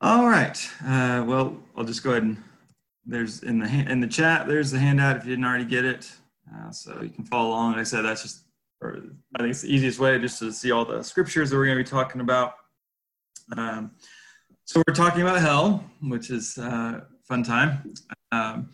All right. Uh, well, I'll just go ahead and there's in the in the chat. There's the handout if you didn't already get it, uh, so you can follow along. Like I said that's just, or I think it's the easiest way just to see all the scriptures that we're going to be talking about. Um, so we're talking about hell, which is uh, fun time, um,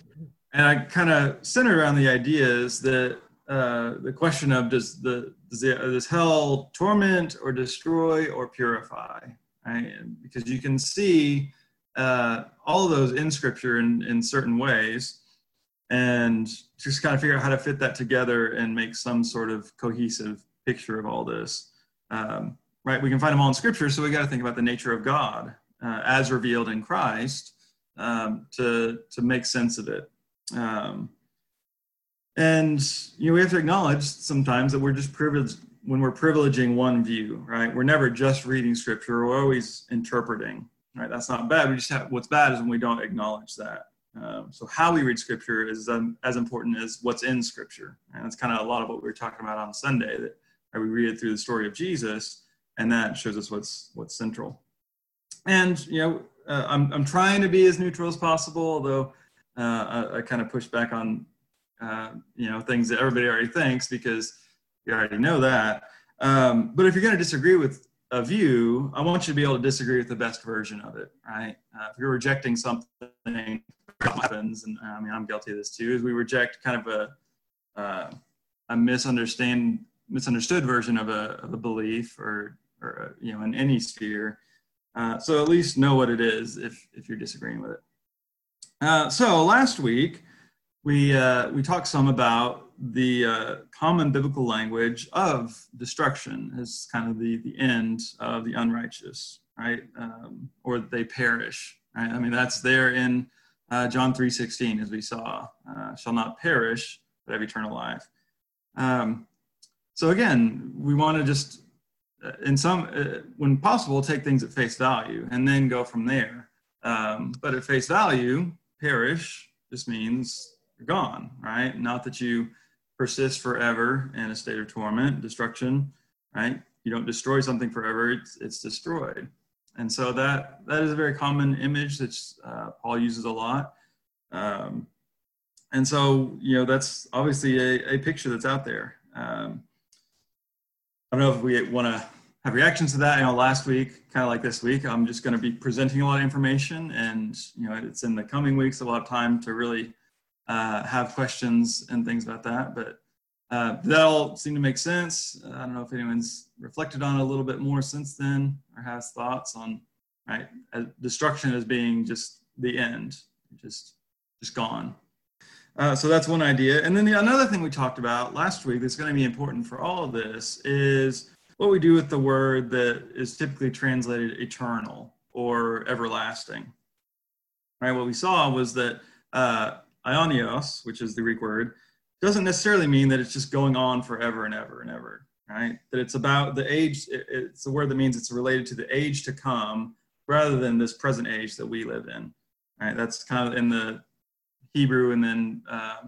and I kind of center around the ideas that uh, the question of does the does, the, does hell torment or destroy or purify? Right? Because you can see uh, all of those in scripture in, in certain ways and just kind of figure out how to fit that together and make some sort of cohesive picture of all this. Um, right? We can find them all in scripture, so we got to think about the nature of God uh, as revealed in Christ um, to, to make sense of it. Um, and you know we have to acknowledge sometimes that we're just privileged when we're privileging one view, right? We're never just reading scripture, we're always interpreting, right? That's not bad. We just have what's bad is when we don't acknowledge that. Um, so how we read scripture is um, as important as what's in scripture. And that's kind of a lot of what we were talking about on Sunday that right, we read it through the story of Jesus and that shows us what's what's central. And you know, uh, I'm I'm trying to be as neutral as possible, although uh, I, I kind of push back on uh, you know things that everybody already thinks because you already know that. Um, but if you're going to disagree with a view, I want you to be able to disagree with the best version of it, right? Uh, if you're rejecting something, happens, and I mean, I'm guilty of this too, is we reject kind of a, uh, a misunderstand, misunderstood version of a, of a belief or, or you know, in any sphere. Uh, so at least know what it is if, if you're disagreeing with it. Uh, so last week, we, uh, we talked some about the uh, common biblical language of destruction is kind of the, the end of the unrighteous, right? Um, or they perish, right? I mean, that's there in uh, John 3.16, as we saw, uh, shall not perish, but have eternal life. Um, so again, we want to just, uh, in some, uh, when possible, take things at face value and then go from there. Um, but at face value, perish just means you're gone, right? Not that you persist forever in a state of torment, destruction, right? You don't destroy something forever, it's, it's destroyed. And so that, that is a very common image that uh, Paul uses a lot. Um, and so, you know, that's obviously a, a picture that's out there. Um, I don't know if we want to have reactions to that. You know, last week, kind of like this week, I'm just going to be presenting a lot of information, and you know, it's in the coming weeks. So we'll have time to really uh, have questions and things about that. But uh, that all seemed to make sense. I don't know if anyone's reflected on it a little bit more since then or has thoughts on right destruction as being just the end, just just gone. Uh, so that's one idea. And then the another thing we talked about last week that's going to be important for all of this is what we do with the word that is typically translated eternal or everlasting. Right. What we saw was that uh, aionios, which is the Greek word, doesn't necessarily mean that it's just going on forever and ever and ever, right? That it's about the age, it's a word that means it's related to the age to come rather than this present age that we live in, right? That's kind of in the Hebrew and then uh,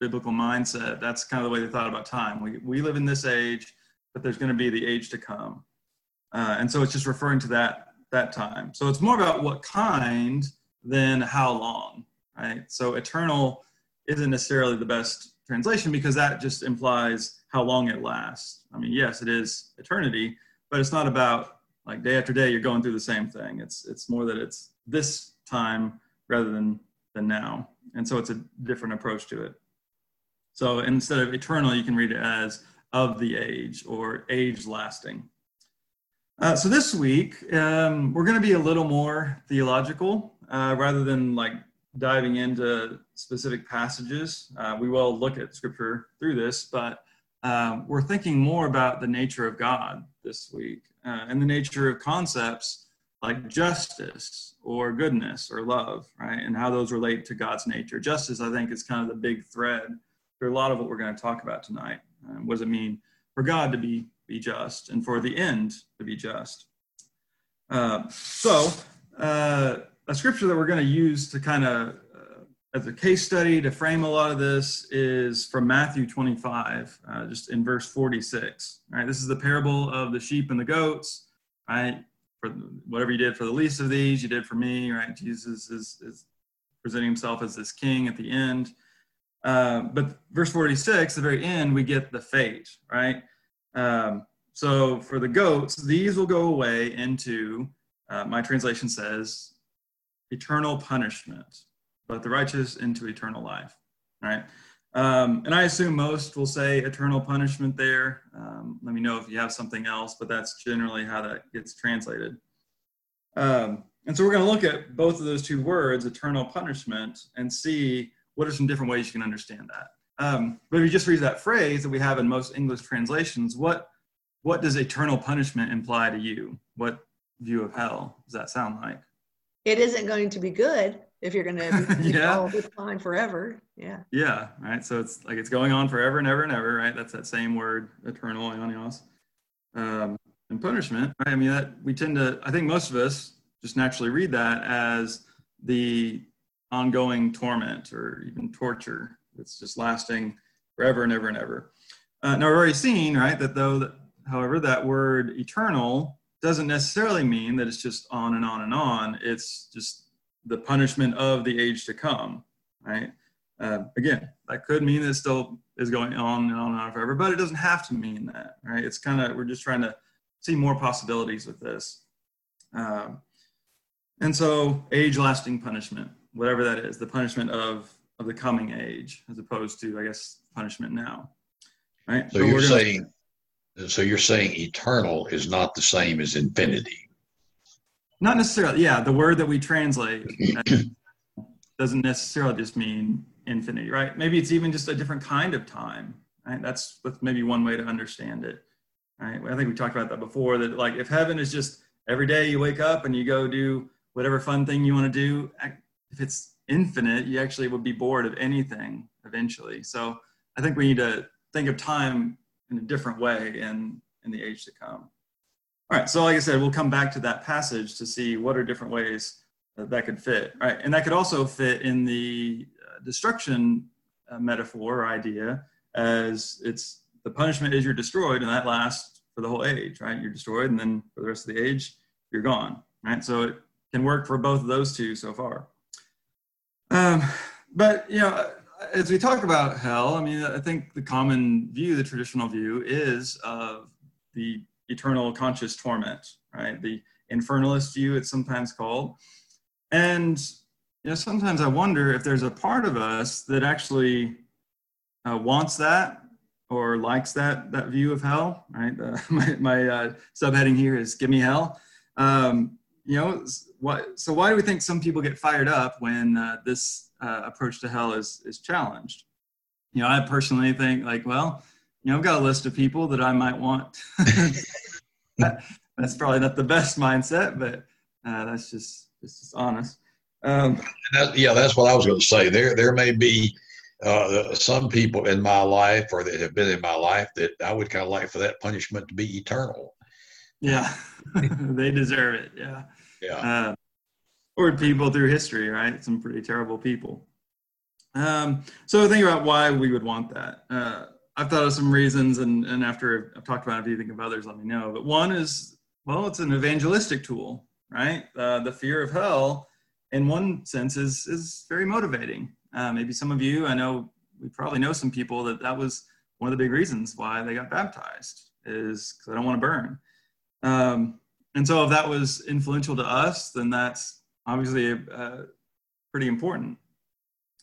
biblical mindset. That's kind of the way they thought about time. We, we live in this age, but there's going to be the age to come. Uh, and so it's just referring to that that time. So it's more about what kind than how long, right? So eternal isn't necessarily the best translation because that just implies how long it lasts. I mean, yes, it is eternity, but it's not about like day after day you're going through the same thing. It's it's more that it's this time rather than than now, and so it's a different approach to it. So instead of eternal, you can read it as of the age or age lasting. Uh, so this week um, we're going to be a little more theological uh, rather than like diving into specific passages. Uh, we will look at scripture through this, but um, we're thinking more about the nature of God this week uh, and the nature of concepts like justice or goodness or love, right? And how those relate to God's nature. Justice, I think, is kind of the big thread for a lot of what we're going to talk about tonight. Uh, what does it mean for God to be, be just and for the end to be just? Uh, so, uh, a scripture that we're going to use to kind of uh, as a case study to frame a lot of this is from Matthew 25, uh, just in verse 46. Right, this is the parable of the sheep and the goats. Right, for whatever you did for the least of these, you did for me, right? Jesus is, is presenting himself as this king at the end. Uh, but verse 46, the very end, we get the fate, right? Um, so for the goats, these will go away into, uh, my translation says, eternal punishment, but the righteous into eternal life, right? Um, and I assume most will say eternal punishment there. Um, let me know if you have something else, but that's generally how that gets translated. Um, and so we're going to look at both of those two words, eternal punishment, and see what are some different ways you can understand that. Um, but if you just read that phrase that we have in most English translations, what what does eternal punishment imply to you? What view of hell does that sound like? It isn't going to be good if you're going to be yeah. all time forever. Yeah. Yeah. Right. So it's like it's going on forever and ever and ever. Right. That's that same word, eternal, aionios. Um, and punishment. Right. I mean, that we tend to. I think most of us just naturally read that as the ongoing torment or even torture that's just lasting forever and ever and ever. Uh, now, we've already seen, right, that though, that, however, that word eternal doesn't necessarily mean that it's just on and on and on. It's just the punishment of the age to come, right? Uh, again, that could mean that it still is going on and on and on forever, but it doesn't have to mean that, right? It's kind of, we're just trying to see more possibilities with this. Um, and so, age lasting punishment, whatever that is, the punishment of, of the coming age, as opposed to, I guess, punishment now. Right? So, so you're saying, so you're saying eternal is not the same as infinity. Not necessarily. Yeah, the word that we translate uh, doesn't necessarily just mean infinity, right? Maybe it's even just a different kind of time. Right? That's that's maybe one way to understand it. Right? I think we talked about that before. That like if heaven is just every day you wake up and you go do whatever fun thing you want to do. If it's infinite, you actually would be bored of anything eventually. So I think we need to think of time in a different way in, in the age to come. All right, so like I said, we'll come back to that passage to see what are different ways that, that could fit. Right, and that could also fit in the uh, destruction uh, metaphor or idea as it's the punishment is you're destroyed and that lasts for the whole age, right? You're destroyed and then for the rest of the age, you're gone, right? So it, can work for both of those two so far. Um, but you know, as we talk about hell, I mean, I think the common view, the traditional view, is of the eternal conscious torment, right? The infernalist view, it's sometimes called. And you know, sometimes I wonder if there's a part of us that actually uh, wants that or likes that that view of hell, right? Uh, my my uh, subheading here is "Give me hell." Um, you know, what, so why do we think some people get fired up when uh, this uh, approach to hell is, is challenged? You know, I personally think like, well, you know, I've got a list of people that I might want. that, that's probably not the best mindset, but uh, that's just, it's just honest. Um, that, yeah, that's what I was going to say. There, there may be uh, some people in my life or that have been in my life that I would kind of like for that punishment to be eternal. Yeah, they deserve it. Yeah. Yeah. Uh, or people through history, right? Some pretty terrible people. Um, so think about why we would want that. Uh, I've thought of some reasons, and, and after I've talked about it, if you think of others, let me know. But one is, well, it's an evangelistic tool, right? Uh, the fear of hell, in one sense, is is very motivating. Uh, maybe some of you, I know, we probably know some people that that was one of the big reasons why they got baptized is because I don't want to burn. Um, and so if that was influential to us, then that's obviously uh, pretty important.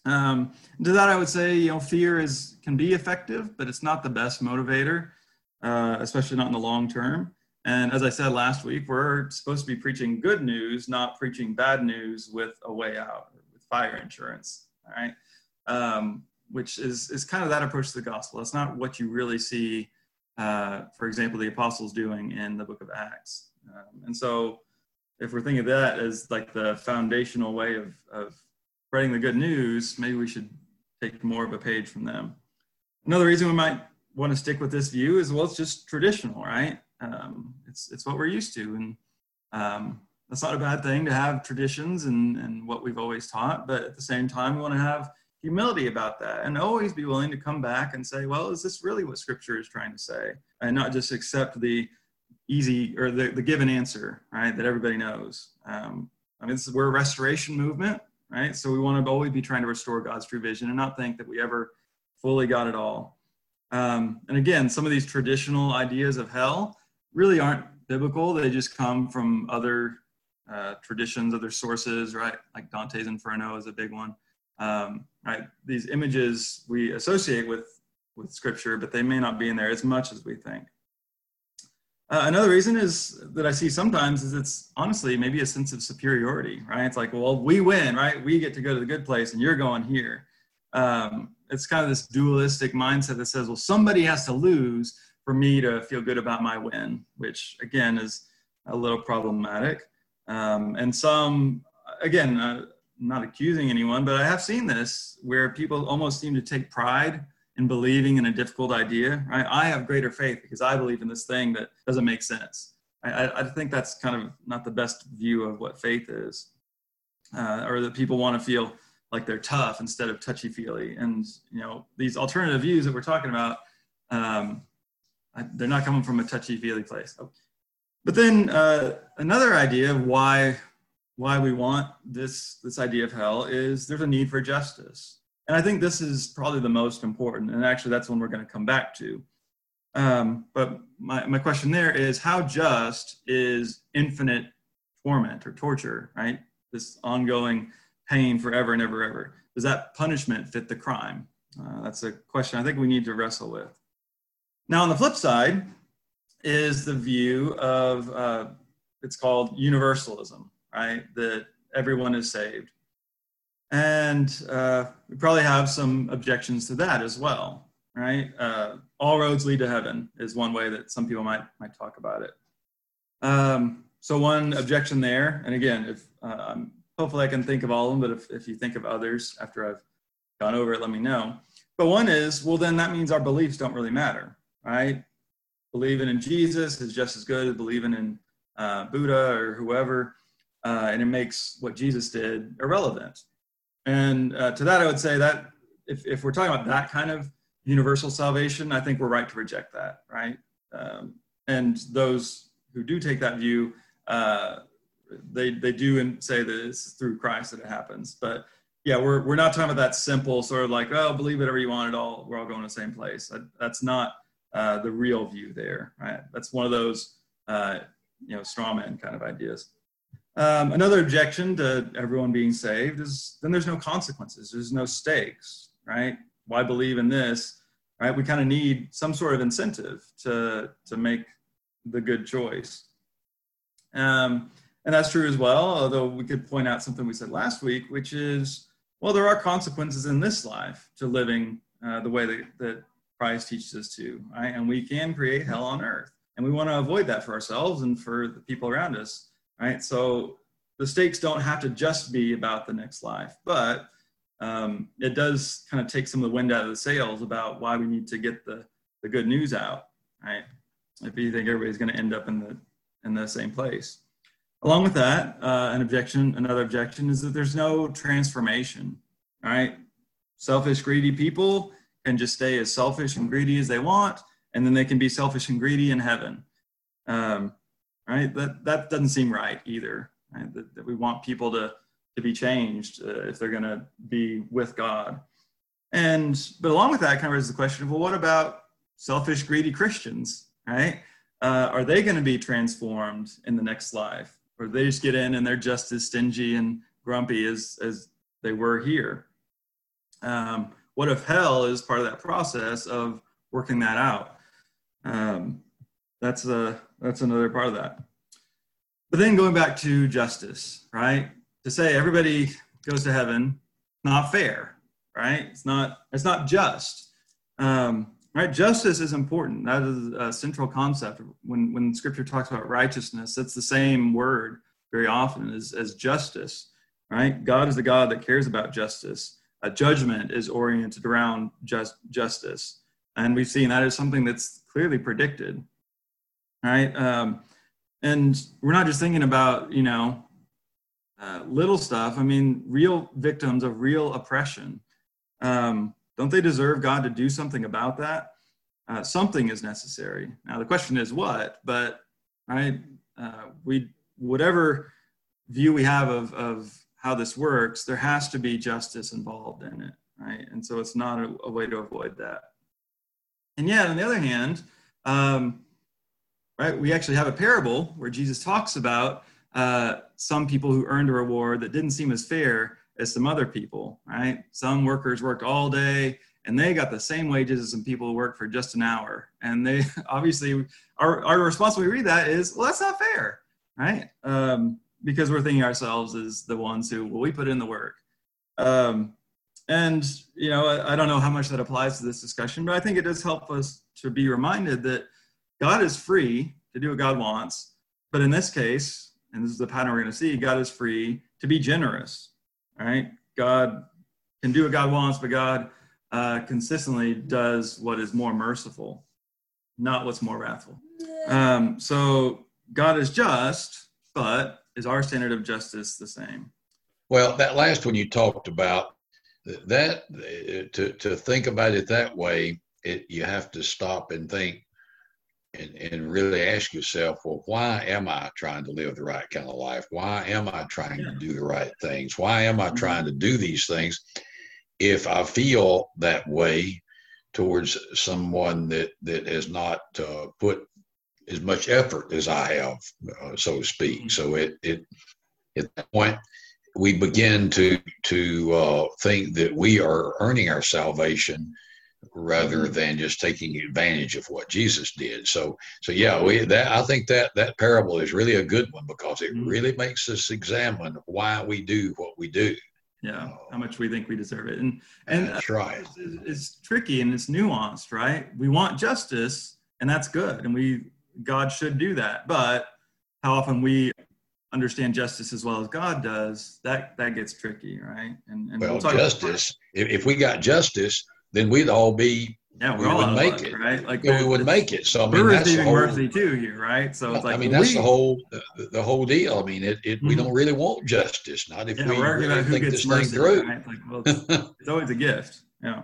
Um, to that, I would say, you know, fear is can be effective, but it's not the best motivator, uh, especially not in the long term. And as I said last week, we're supposed to be preaching good news, not preaching bad news with a way out, with fire insurance. All right, um, which is is kind of that approach to the gospel. It's not what you really see, uh, for example, the apostles doing in the book of Acts. Um, and so if we're thinking of that as like the foundational way of, of spreading the good news, maybe we should take more of a page from them. Another reason we might want to stick with this view is well, it's just traditional, right? Um, it's it's what we're used to, and um, that's not a bad thing to have traditions and and what we've always taught. But at the same time, we want to have humility about that and always be willing to come back and say, well, is this really what Scripture is trying to say, and not just accept the easy or the, the given answer, right? That everybody knows. Um, I mean, this is, we're a restoration movement, right? So we want to always be trying to restore God's true vision and not think that we ever fully got it all. Um, and again, some of these traditional ideas of hell really aren't biblical. They just come from other uh, traditions, other sources, right? Like Dante's Inferno is a big one. Um, right? These images we associate with with Scripture, but they may not be in there as much as we think. Uh, another reason is that I see sometimes is it's honestly maybe a sense of superiority, right? It's like, well, we win, right? We get to go to the good place, and you're going here. Um, it's kind of this dualistic mindset that says, well, somebody has to lose for me to feel good about my win, which again is a little problematic. Um, and some, again, uh, not accusing anyone, but I have seen this where people almost seem to take pride in believing in a difficult idea, right? I have greater faith because I believe in this thing that doesn't make sense. I, I think that's kind of not the best view of what faith is, uh, or that people want to feel like they're tough instead of touchy feely. And you know, these alternative views that we're talking about, um, they're not coming from a touchy feely place. But then uh, another idea of why why we want this this idea of hell is there's a need for justice and I think this is probably the most important. And actually, that's one we're going to come back to. Um, but my, my question there is how just is infinite torment or torture, right? This ongoing pain forever and ever, ever. Does that punishment fit the crime? Uh, that's a question I think we need to wrestle with. Now, on the flip side is the view of uh, it's called universalism, right? That everyone is saved. And uh, we probably have some objections to that as well, right? Uh, all roads lead to heaven is one way that some people might might talk about it. Um, so one objection there, and again, if uh, hopefully I can think of all of them, but if, if you think of others after I've gone over it, let me know. But one is, well, then that means our beliefs don't really matter, right? Believing in Jesus is just as good as believing in uh, Buddha or whoever, uh, and it makes what Jesus did irrelevant. And uh, to that, I would say that if, if we're talking about that kind of universal salvation, I think we're right to reject that, right? Um, and those who do take that view, uh, they, they do and say that it's through Christ that it happens. But yeah, we're, we're not talking about that simple sort of like, oh, believe whatever you want, it all, we're all going to the same place. That, that's not uh, the real view there, right? That's one of those, uh, you know, straw man kind of ideas. Um, another objection to everyone being saved is then there's no consequences, there's no stakes, right? Why believe in this, right? We kind of need some sort of incentive to, to make the good choice. Um, and that's true as well, although we could point out something we said last week, which is, well, there are consequences in this life to living uh, the way that, that Christ teaches us to, right? And we can create hell on earth. And we want to avoid that for ourselves and for the people around us right? So the stakes don't have to just be about the next life, but um, it does kind of take some of the wind out of the sails about why we need to get the, the good news out, right? If you think everybody's going to end up in the in the same place. Along with that, uh, an objection, another objection is that there's no transformation, right? Selfish, greedy people can just stay as selfish and greedy as they want, and then they can be selfish and greedy in heaven. Um, right? That that doesn't seem right either. Right? That, that we want people to to be changed uh, if they're going to be with God. And but along with that, kind of raises the question of well, what about selfish, greedy Christians? Right? Uh, are they going to be transformed in the next life, or they just get in and they're just as stingy and grumpy as as they were here? Um, what if hell is part of that process of working that out? Um, that's a that's another part of that. But then going back to justice, right? To say everybody goes to heaven, not fair, right? It's not it's not just. Um, right? Justice is important. That is a central concept. When when Scripture talks about righteousness, that's the same word very often as as justice, right? God is the God that cares about justice. A judgment is oriented around just justice, and we've seen that is something that's clearly predicted right? Um, and we're not just thinking about, you know, uh, little stuff. I mean, real victims of real oppression. Um, don't they deserve God to do something about that? Uh, something is necessary. Now, the question is what, but right? Uh, we whatever view we have of, of how this works, there has to be justice involved in it, right? And so it's not a, a way to avoid that. And yet, on the other hand, um, right, we actually have a parable where Jesus talks about uh, some people who earned a reward that didn't seem as fair as some other people, right? Some workers worked all day and they got the same wages as some people who worked for just an hour. And they obviously, our, our response when we read that is, well, that's not fair, right? Um, because we're thinking ourselves as the ones who, well, we put in the work. Um, and, you know, I, I don't know how much that applies to this discussion, but I think it does help us to be reminded that God is free to do what God wants. But in this case, and this is the pattern we're going to see, God is free to be generous, right? God can do what God wants, but God uh, consistently does what is more merciful, not what's more wrathful. Um, so God is just, but is our standard of justice the same? Well, that last one you talked about, that to to think about it that way, it you have to stop and think and, and really ask yourself, well, why am I trying to live the right kind of life? Why am I trying to do the right things? Why am I mm-hmm. trying to do these things? If I feel that way towards someone that that has not uh, put as much effort as I have, uh, so to speak. Mm-hmm. So it it at that point we begin to to uh, think that we are earning our salvation rather mm-hmm. than just taking advantage of what Jesus did. So so yeah, we that I think that that parable is really a good one because it mm-hmm. really makes us examine why we do what we do. Yeah, uh, how much we think we deserve it, and and that's right. It's, it's tricky and it's nuanced, right? We want justice, and that's good, and we God should do that. But how often we understand justice as well as God does, that that gets tricky, right? And, and well, we'll justice. If, if we got justice, then we'd all be. Yeah, we're we all would make luck, it, right? Like yeah, we would make it. So I mean, that's the whole, worthy too here, right? So it's like I mean, that's we, the whole the, the, whole deal. I mean, it, it mm-hmm. we don't really want justice, not if yeah, we really think this mercy, thing through. Right? Like, well, it's, it's always a gift. Yeah.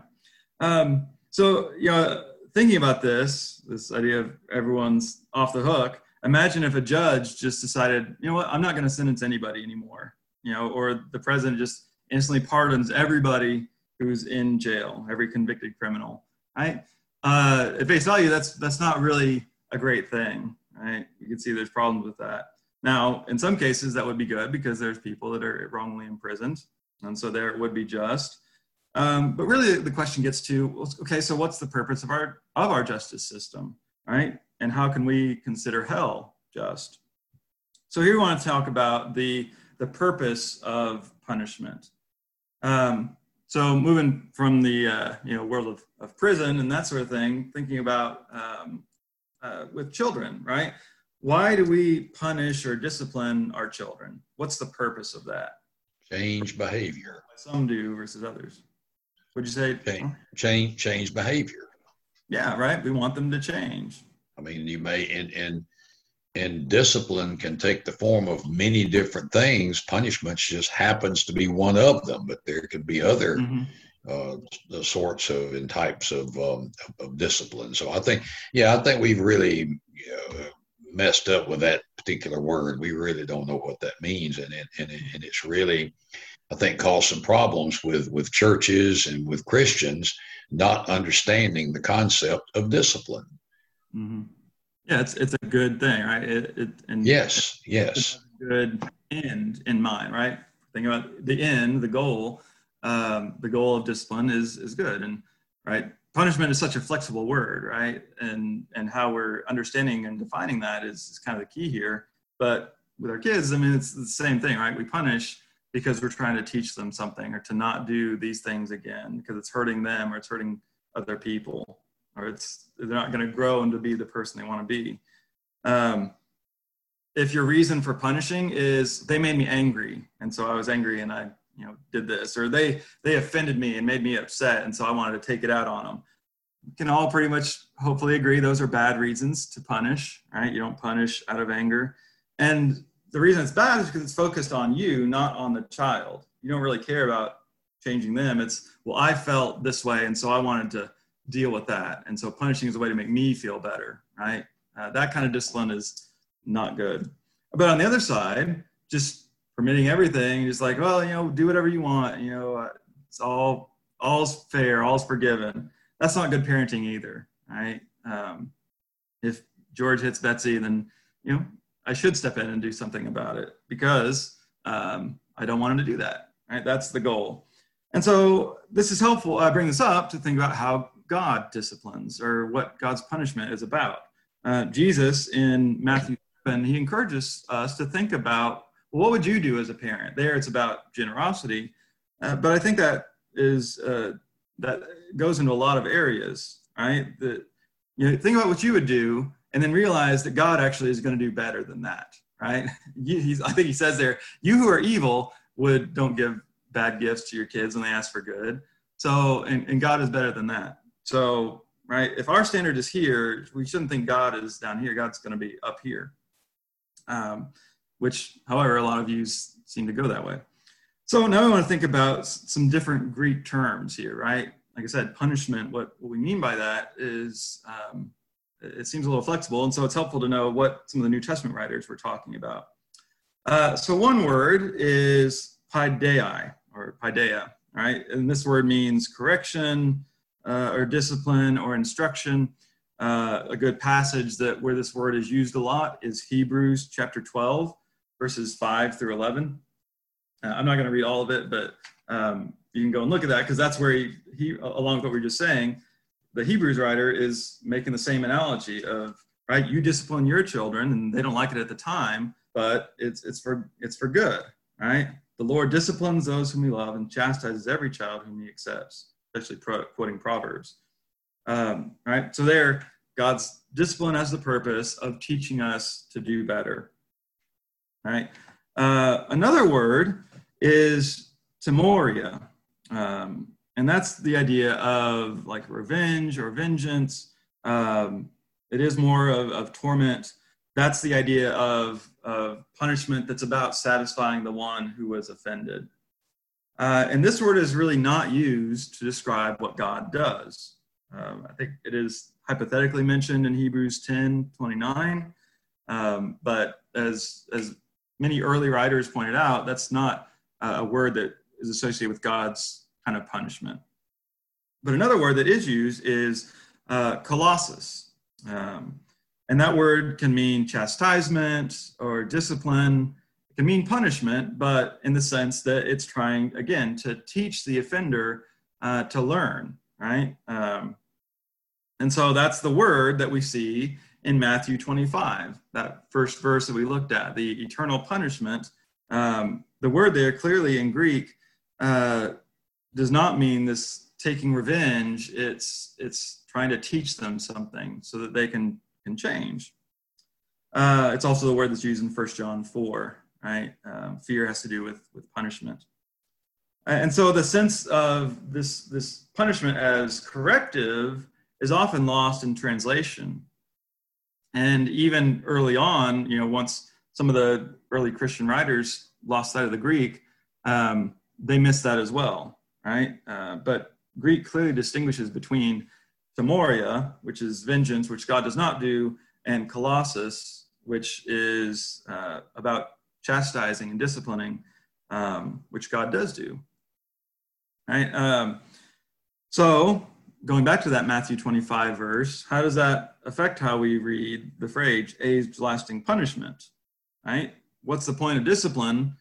Um, so you know, thinking about this, this idea of everyone's off the hook, imagine if a judge just decided, you know what, I'm not going to sentence anybody anymore, you know, or the president just instantly pardons everybody who's in jail, every convicted criminal, right? Uh, at face value, that's that's not really a great thing, right? You can see there's problems with that. Now, in some cases, that would be good because there's people that are wrongly imprisoned, and so there it would be just. Um, but really, the question gets to okay, so what's the purpose of our of our justice system, right? And how can we consider hell just? So here we want to talk about the the purpose of punishment. Um, so moving from the uh, you know world of, of prison and that sort of thing, thinking about um, uh, with children, right? Why do we punish or discipline our children? What's the purpose of that? Change behavior. Some do versus others. Would you say change, change change behavior? Yeah, right. We want them to change. I mean, you may and and and discipline can take the form of many different things. Punishments just happens to be one of them, but there could be other mm-hmm. uh, sorts of and types of, um, of discipline. So I think, yeah, I think we've really messed up with that particular word. We really don't know what that means, and it, and, it, and it's really I think caused some problems with with churches and with Christians not understanding the concept of discipline. Mm-hmm. Yeah, it's it's a good thing, right? It, it and yes, yes, good end in mind, right? Think about the end, the goal. Um, the goal of discipline is is good, and right. Punishment is such a flexible word, right? And and how we're understanding and defining that is, is kind of the key here. But with our kids, I mean, it's the same thing, right? We punish because we're trying to teach them something or to not do these things again because it's hurting them or it's hurting other people or it's they're not going to grow into be the person they want to be um, if your reason for punishing is they made me angry and so i was angry and i you know did this or they they offended me and made me upset and so i wanted to take it out on them we can all pretty much hopefully agree those are bad reasons to punish right you don't punish out of anger and the reason it's bad is because it's focused on you, not on the child. You don't really care about changing them. It's, well, I felt this way, and so I wanted to deal with that. And so punishing is a way to make me feel better, right? Uh, that kind of discipline is not good. But on the other side, just permitting everything, just like, well, you know, do whatever you want. You know, uh, it's all all's fair, all's forgiven. That's not good parenting either, right? Um, if George hits Betsy, then you know I should step in and do something about it because um, I don't want him to do that. Right? That's the goal. And so this is helpful. I bring this up to think about how God disciplines or what God's punishment is about. Uh, Jesus in Matthew 7, he encourages us to think about well, what would you do as a parent? There, it's about generosity, uh, but I think that is uh, that goes into a lot of areas, right? That you know, think about what you would do, and then realize that God actually is going to do better than that, right? I think he says there, you who are evil would don't give bad gifts to your kids when they ask for good. So, and, and God is better than that. So, right, if our standard is here, we shouldn't think God is down here. God's going to be up here. Um, which, however, a lot of views seem to go that way. So now we want to think about some different Greek terms here, right? Like I said, punishment, what, what we mean by that is um, it seems a little flexible, and so it's helpful to know what some of the New Testament writers were talking about. Uh, so one word is paideia, or paideia, right? And this word means correction, uh, or discipline, or instruction. Uh, a good passage that where this word is used a lot is Hebrews chapter 12, verses 5 through 11. Uh, I'm not going to read all of it, but um, you can go and look at that because that's where he, he, along with what we are just saying, the Hebrews writer is making the same analogy of right. You discipline your children, and they don't like it at the time, but it's it's for it's for good, right? The Lord disciplines those whom He loves and chastises every child whom He accepts. Especially pro, quoting Proverbs, um, right? So there, God's discipline has the purpose of teaching us to do better, right? Uh, another word is timoria. Um, and that's the idea of like revenge or vengeance. Um, it is more of, of torment. That's the idea of, of punishment that's about satisfying the one who was offended. Uh, and this word is really not used to describe what God does. Um, I think it is hypothetically mentioned in Hebrews 10 29. Um, but as, as many early writers pointed out, that's not uh, a word that is associated with God's kind of punishment. But another word that is used is uh, kolasis. Um, and that word can mean chastisement or discipline. Can mean punishment, but in the sense that it's trying, again, to teach the offender uh, to learn, right? Um, and so that's the word that we see in Matthew 25, that first verse that we looked at, the eternal punishment. Um, the word there clearly in Greek uh, does not mean this taking revenge. It's it's trying to teach them something so that they can can change. Uh, it's also the word that's used in First John 4, right? Um, fear has to do with with punishment. And so the sense of this this punishment as corrective is often lost in translation. And even early on, you know, once some of the early Christian writers lost sight of the Greek, um, they missed that as well, right? Uh, but Greek clearly distinguishes between timoria, which is vengeance, which God does not do, and kolasis, which is uh, about chastising and disciplining, um, which God does do. Right? Um, so going back to that Matthew 25 verse, how does that affect how we read the phrase age lasting punishment? Right? What's the point of discipline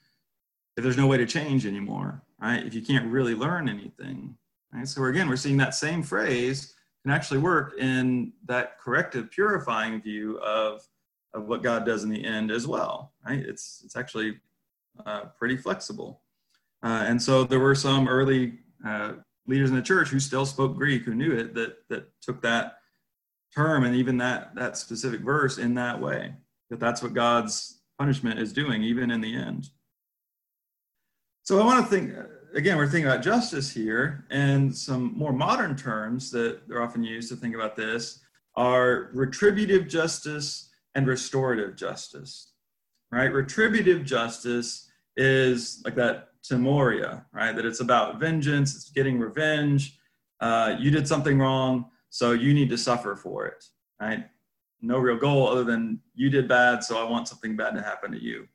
if there's no way to change anymore? Right? If you can't really learn anything. Right? So again, we're seeing that same phrase can actually work in that corrective, purifying view of, of what God does in the end as well. Right? It's it's actually uh, pretty flexible. Uh, and so there were some early uh, leaders in the church who still spoke Greek, who knew it, that that took that term and even that that specific verse in that way. That that's what God's punishment is doing, even in the end. So I want to think again. We're thinking about justice here, and some more modern terms that are often used to think about this are retributive justice and restorative justice. Right? Retributive justice is like that timoria, right? That it's about vengeance, it's getting revenge. Uh, you did something wrong, so you need to suffer for it, right? no real goal other than you did bad, so I want something bad to happen to you.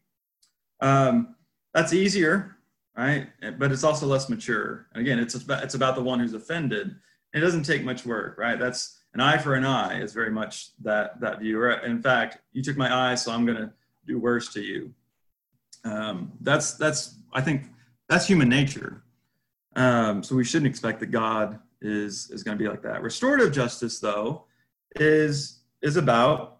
Um, that's easier, right? But it's also less mature. And again, it's about, it's about the one who's offended. It doesn't take much work, right? That's an eye for an eye is very much that that view. In fact, you took my eye, so I'm to do worse to you. Um, that's that's I think that's human nature. Um, so we shouldn't expect that God is is going to be like that. Restorative justice, though, is is about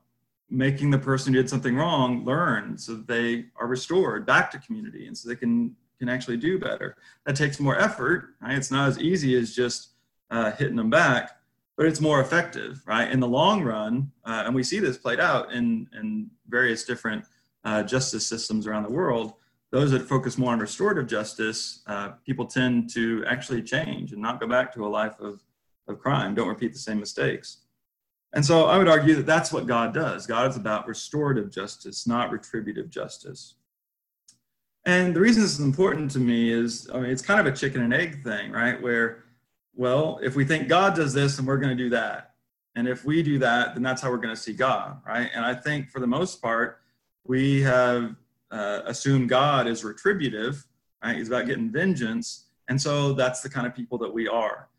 making the person who did something wrong learn so that they are restored back to community and so they can can actually do better. That takes more effort. Right? It's not as easy as just uh, hitting them back, but it's more effective, right? In the long run, uh, and we see this played out in in various different uh, justice systems around the world those that focus more on restorative justice, uh, people tend to actually change and not go back to a life of, of crime, don't repeat the same mistakes. And so I would argue that that's what God does. God is about restorative justice, not retributive justice. And the reason this is important to me is, I mean, it's kind of a chicken and egg thing, right? Where, well, if we think God does this, then we're going to do that. And if we do that, then that's how we're going to see God, right? And I think for the most part, we have uh, assume God is retributive, right? He's about getting vengeance. And so that's the kind of people that we are.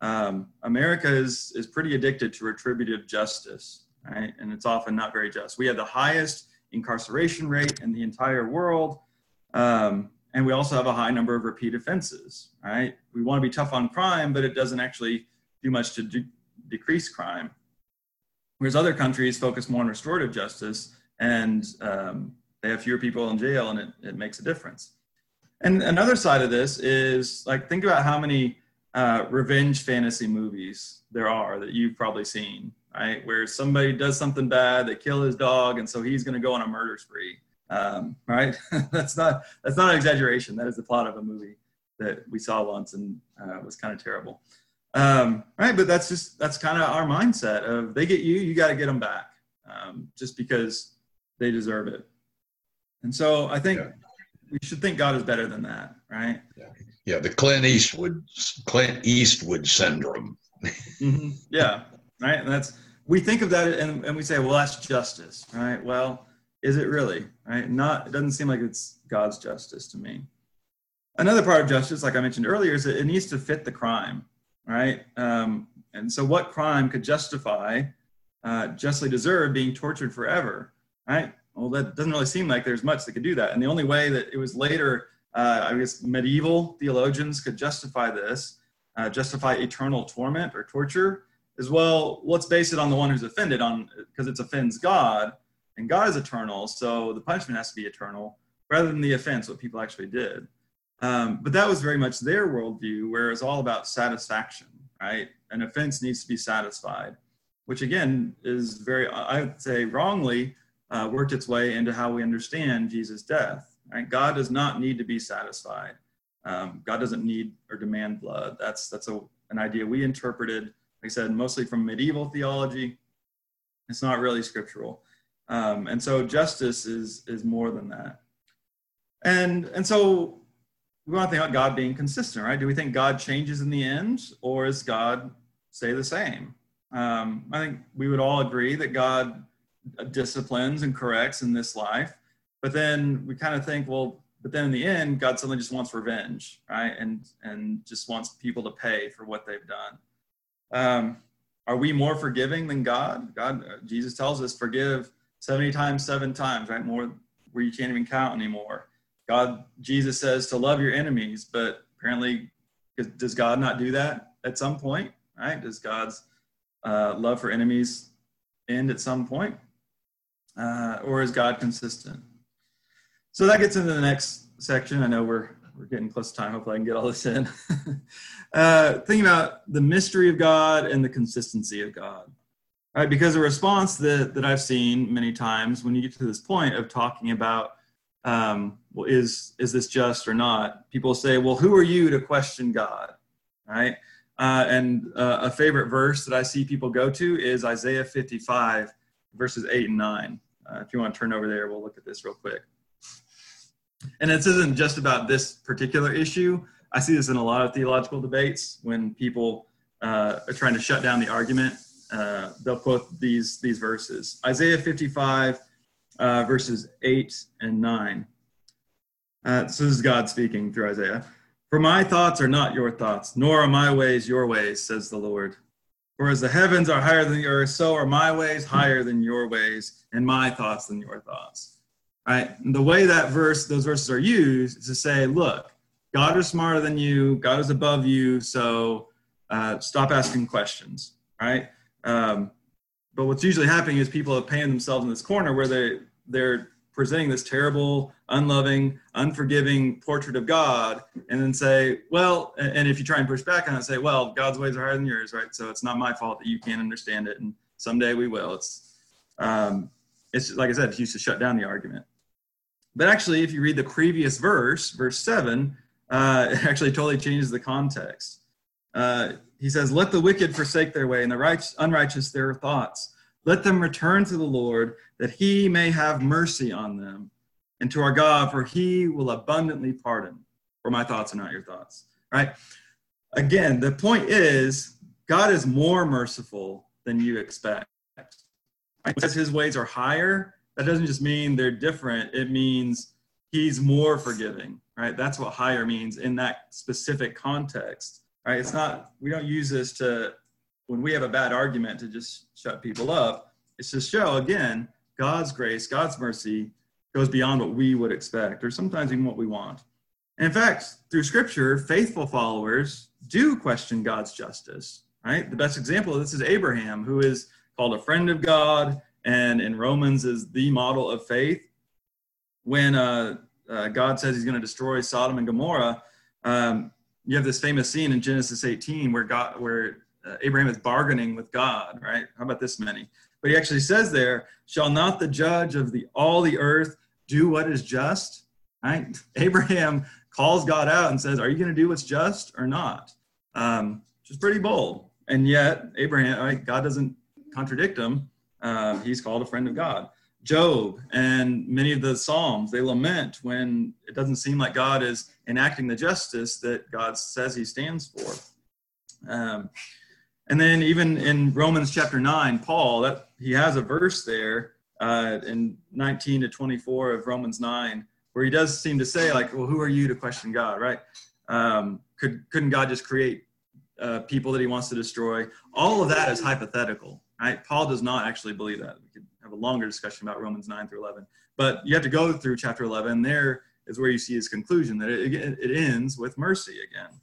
Um, America is, is pretty addicted to retributive justice, right? And it's often not very just. We have the highest incarceration rate in the entire world. Um, and we also have a high number of repeat offenses, right? We want to be tough on crime, but it doesn't actually do much to de- decrease crime. Whereas other countries focus more on restorative justice and um, they have fewer people in jail and it, it makes a difference. And another side of this is like, think about how many uh, revenge fantasy movies there are that you've probably seen, right? Where somebody does something bad, they kill his dog, and so he's going to go on a murder spree, um, right? that's not that's not an exaggeration. That is the plot of a movie that we saw once and uh, was kind of terrible, um, right? But that's just that's kind of our mindset of they get you, you got to get them back, um, just because they deserve it. And so I think yeah. we should think God is better than that, right? Yeah, yeah the Clint Eastwood Clint Eastwood syndrome. mm-hmm. Yeah, right. And that's we think of that and, and we say, well, that's justice, right? Well, is it really? Right? Not it doesn't seem like it's God's justice to me. Another part of justice, like I mentioned earlier, is that it needs to fit the crime, right? Um, and so, what crime could justify uh, justly deserve being tortured forever, right? well, that doesn't really seem like there's much that could do that. And the only way that it was later, uh, I guess, medieval theologians could justify this, uh, justify eternal torment or torture, is well, let's base it on the one who's offended, on because it offends God, and God is eternal, so the punishment has to be eternal, rather than the offense, what people actually did. Um, but that was very much their worldview, where it's all about satisfaction, right? An offense needs to be satisfied, which again is very, I would say, wrongly uh, worked its way into how we understand Jesus' death. Right? God does not need to be satisfied. Um, God doesn't need or demand blood. That's that's a, an idea we interpreted, like I said, mostly from medieval theology. It's not really scriptural, um, and so justice is is more than that. And and so we want to think about God being consistent, right? Do we think God changes in the end, or is God stay the same? Um, I think we would all agree that God disciplines and corrects in this life. But then we kind of think, well, but then in the end, God suddenly just wants revenge, right? And and just wants people to pay for what they've done. Um, are we more forgiving than God? God, uh, Jesus tells us, forgive 70 times, seven times, right? More where you can't even count anymore. God, Jesus says to love your enemies, but apparently, does God not do that at some point, right? Does God's uh, love for enemies end at some point? Uh, or is God consistent? So that gets into the next section. I know we're we're getting close to time. Hopefully, I can get all this in. uh, thinking about the mystery of God and the consistency of God. Right, because a response that, that I've seen many times when you get to this point of talking about, um, well, is is this just or not? People say, well, who are you to question God? Right, uh, and uh, a favorite verse that I see people go to is Isaiah 55, verses 8 and 9. Uh, if you want to turn over there, we'll look at this real quick. And this isn't just about this particular issue. I see this in a lot of theological debates when people uh, are trying to shut down the argument uh, they'll quote these these verses. Isaiah 55, uh, verses 8 and 9. Uh, so this is God speaking through Isaiah. For my thoughts are not your thoughts, nor are my ways your ways, says the Lord. For as the heavens are higher than the earth, so are my ways higher than your ways, and my thoughts than your thoughts. Right? And the way that verse, those verses are used, is to say, look, God is smarter than you, God is above you, so uh, stop asking questions. Right? Um, but what's usually happening is people have painted themselves in this corner where they they're presenting this terrible, unloving, unforgiving portrait of God, and then say, well, and if you try and push back on it, say, well, God's ways are higher than yours, right? So it's not my fault that you can't understand it, and someday we will. It's, um, it's like I said, it's used to shut down the argument. But actually, if you read the previous verse, verse seven, uh, it actually totally changes the context. Uh, he says, "Let the wicked forsake their way, and the righteous, unrighteous their thoughts." Let them return to the Lord, that he may have mercy on them, and to our God, for he will abundantly pardon. For my thoughts are not your thoughts. Right? Again, the point is, God is more merciful than you expect. Because his ways are higher, that doesn't just mean they're different, it means he's more forgiving. Right? That's what higher means in that specific context. Right? It's not, we don't use this to when we have a bad argument to just shut people up, it's to show again God's grace, God's mercy goes beyond what we would expect, or sometimes even what we want. And in fact, through Scripture, faithful followers do question God's justice. Right? The best example of this is Abraham, who is called a friend of God, and in Romans is the model of faith. When uh, uh, God says He's going to destroy Sodom and Gomorrah, um, you have this famous scene in Genesis 18 where God, where uh, Abraham is bargaining with God, right? How about this many? But he actually says there, shall not the judge of the all the earth do what is just? Right? Abraham calls God out and says, Are you going to do what's just or not? Um, which is pretty bold. And yet, Abraham, right, God doesn't contradict him. Uh, he's called a friend of God. Job and many of the Psalms, they lament when it doesn't seem like God is enacting the justice that God says he stands for. Um, and then even in Romans chapter 9, Paul, that he has a verse there uh, in 19 to 24 of Romans 9, where he does seem to say, like, well, who are you to question God, right? Um, could, couldn't God just create uh, people that he wants to destroy? All of that is hypothetical, right? Paul does not actually believe that. We could have a longer discussion about Romans 9 through 11. But you have to go through chapter 11. There is where you see his conclusion that it, it ends with mercy again.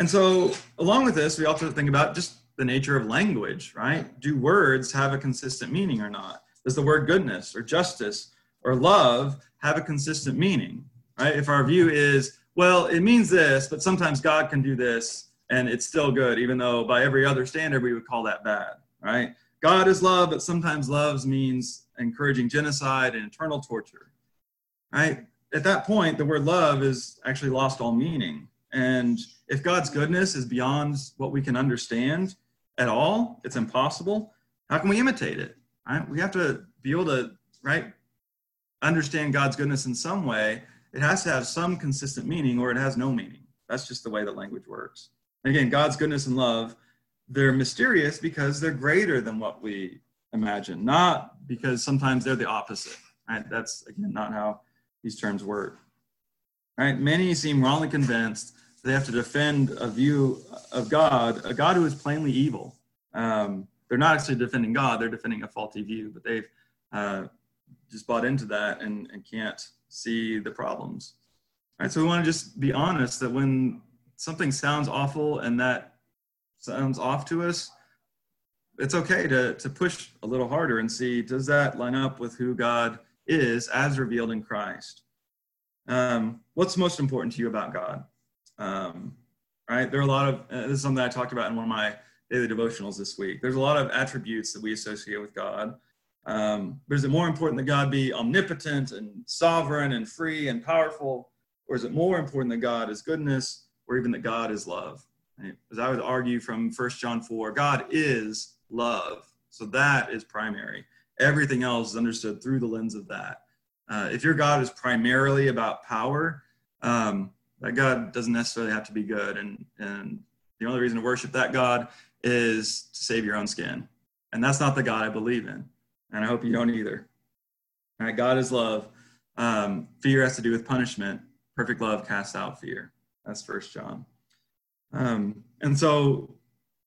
And so, along with this, we also think about just the nature of language, right? Do words have a consistent meaning or not? Does the word goodness or justice or love have a consistent meaning, right? If our view is, well, it means this, but sometimes God can do this and it's still good, even though by every other standard we would call that bad, right? God is love, but sometimes love means encouraging genocide and eternal torture, right? At that point, the word love is actually lost all meaning. And if God's goodness is beyond what we can understand at all, it's impossible. How can we imitate it? Right? We have to be able to, right, understand God's goodness in some way. It has to have some consistent meaning or it has no meaning. That's just the way that language works. And again, God's goodness and love, they're mysterious because they're greater than what we imagine, not because sometimes they're the opposite. Right? That's again not how these terms work. Right? Many seem wrongly convinced they have to defend a view of God, a God who is plainly evil. Um, they're not actually defending God, they're defending a faulty view, but they've uh, just bought into that and, and can't see the problems. Right, so we want to just be honest that when something sounds awful and that sounds off to us, it's okay to, to push a little harder and see does that line up with who God is as revealed in Christ? Um, what's most important to you about God? Um, right? There are a lot of, uh, this is something I talked about in one of my daily devotionals this week. There's a lot of attributes that we associate with God. Um, but is it more important that God be omnipotent and sovereign and free and powerful? Or is it more important that God is goodness or even that God is love? Right? As I would argue from 1 John 4, God is love. So that is primary. Everything else is understood through the lens of that. Uh, if your God is primarily about power, um, that God doesn't necessarily have to be good. And, and the only reason to worship that God is to save your own skin. And that's not the God I believe in. And I hope you don't either. All right, God is love. Um, fear has to do with punishment. Perfect love casts out fear. That's First John. Um, and so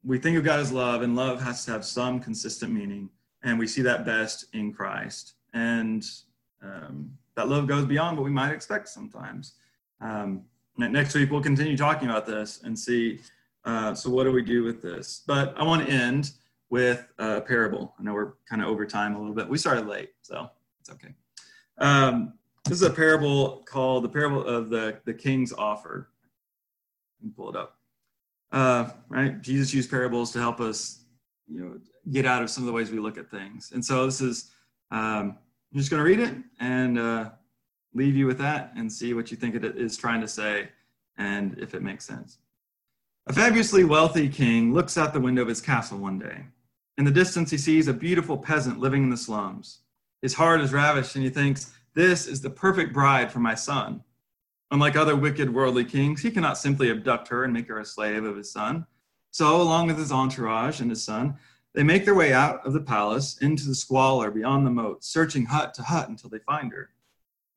we think of God as love, and love has to have some consistent meaning, and we see that best in Christ. And um, that love goes beyond what we might expect sometimes. Um, next week, we'll continue talking about this and see. Uh, so, what do we do with this? But I want to end with a parable. I know we're kind of over time a little bit. We started late, so it's okay. Um, this is a parable called the parable of the, the king's offer. pull it up uh, right? Jesus used parables to help us, you know, get out of some of the ways we look at things. And so this is, um, I'm just going to read it and uh, leave you with that and see what you think it is trying to say and if it makes sense. A fabulously wealthy king looks out the window of his castle one day. In the distance, he sees a beautiful peasant living in the slums. His heart is ravished and he thinks, This is the perfect bride for my son. Unlike other wicked worldly kings, he cannot simply abduct her and make her a slave of his son. So, along with his entourage and his son, they make their way out of the palace into the squalor beyond the moat, searching hut to hut until they find her.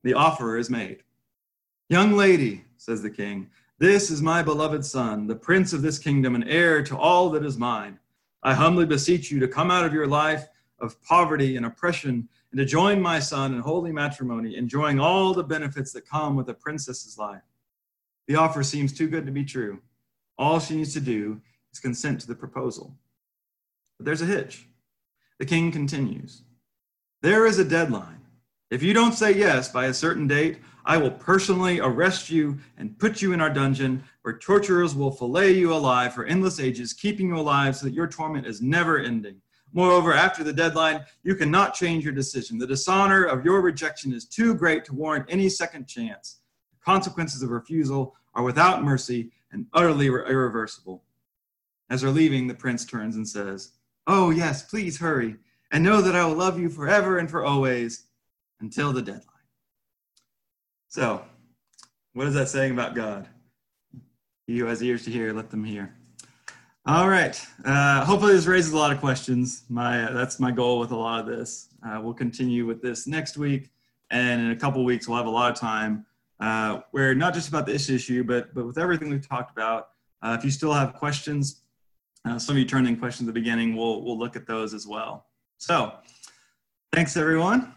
The offer is made. Young lady, says the king, this is my beloved son, the prince of this kingdom and heir to all that is mine. I humbly beseech you to come out of your life of poverty and oppression and to join my son in holy matrimony, enjoying all the benefits that come with a princess's life. The offer seems too good to be true. All she needs to do is consent to the proposal. But there's a hitch. The king continues There is a deadline. If you don't say yes by a certain date, I will personally arrest you and put you in our dungeon where torturers will fillet you alive for endless ages, keeping you alive so that your torment is never ending. Moreover, after the deadline, you cannot change your decision. The dishonor of your rejection is too great to warrant any second chance. The consequences of refusal are without mercy and utterly irreversible. As they're leaving, the prince turns and says, Oh, yes, please hurry, and know that I will love you forever and for always until the deadline. So, what is that saying about God? He who has ears to hear, let them hear. All right. Uh, hopefully, this raises a lot of questions. My uh, that's my goal with a lot of this. Uh, we'll continue with this next week, and in a couple weeks, we'll have a lot of time uh, where not just about this issue, but but with everything we've talked about. Uh, if you still have questions, uh, some of you turned in questions at the beginning. We'll we'll look at those as well. So, thanks everyone.